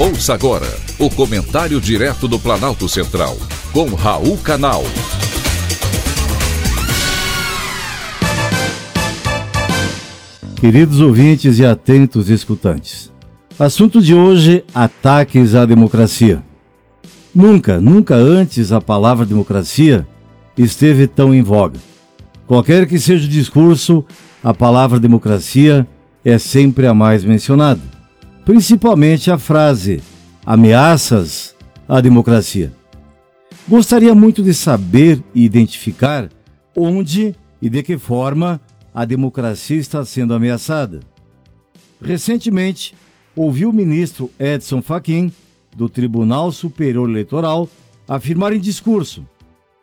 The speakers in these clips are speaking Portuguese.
Ouça agora o comentário direto do Planalto Central, com Raul Canal. Queridos ouvintes e atentos escutantes, assunto de hoje: ataques à democracia. Nunca, nunca antes a palavra democracia esteve tão em voga. Qualquer que seja o discurso, a palavra democracia é sempre a mais mencionada principalmente a frase ameaças à democracia. Gostaria muito de saber e identificar onde e de que forma a democracia está sendo ameaçada. Recentemente, ouvi o ministro Edson Fachin, do Tribunal Superior Eleitoral, afirmar em discurso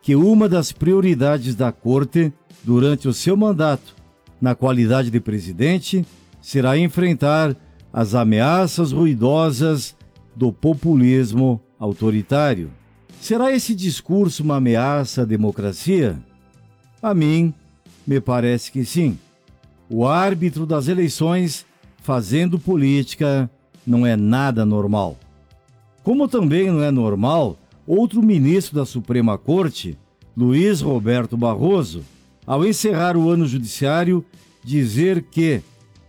que uma das prioridades da Corte durante o seu mandato, na qualidade de presidente, será enfrentar as ameaças ruidosas do populismo autoritário. Será esse discurso uma ameaça à democracia? A mim, me parece que sim. O árbitro das eleições fazendo política não é nada normal. Como também não é normal outro ministro da Suprema Corte, Luiz Roberto Barroso, ao encerrar o ano judiciário, dizer que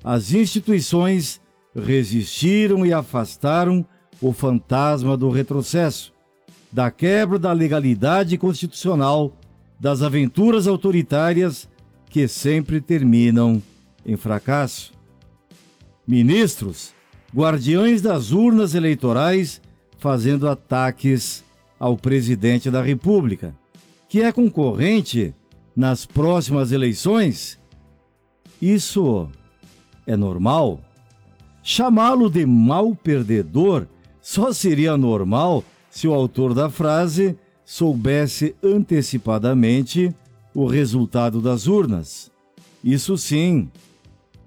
as instituições resistiram e afastaram o fantasma do retrocesso, da quebra da legalidade constitucional, das aventuras autoritárias que sempre terminam em fracasso. Ministros, guardiões das urnas eleitorais, fazendo ataques ao presidente da República, que é concorrente nas próximas eleições? Isso é normal? Chamá-lo de mal perdedor só seria normal se o autor da frase soubesse antecipadamente o resultado das urnas. Isso sim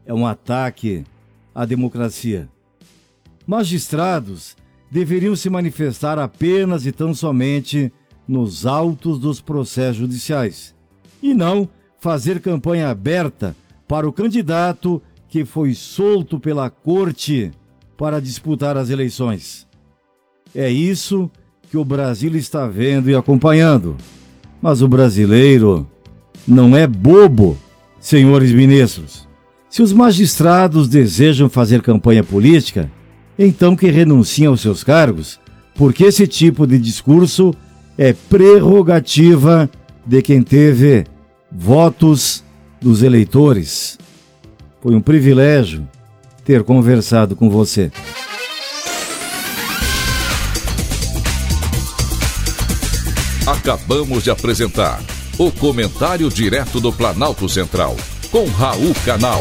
é um ataque à democracia. Magistrados deveriam se manifestar apenas e tão somente nos autos dos processos judiciais e não fazer campanha aberta para o candidato que foi solto pela corte para disputar as eleições. É isso que o Brasil está vendo e acompanhando. Mas o brasileiro não é bobo, senhores ministros. Se os magistrados desejam fazer campanha política, então que renunciem aos seus cargos, porque esse tipo de discurso é prerrogativa de quem teve votos dos eleitores. Foi um privilégio ter conversado com você. Acabamos de apresentar o Comentário Direto do Planalto Central, com Raul Canal.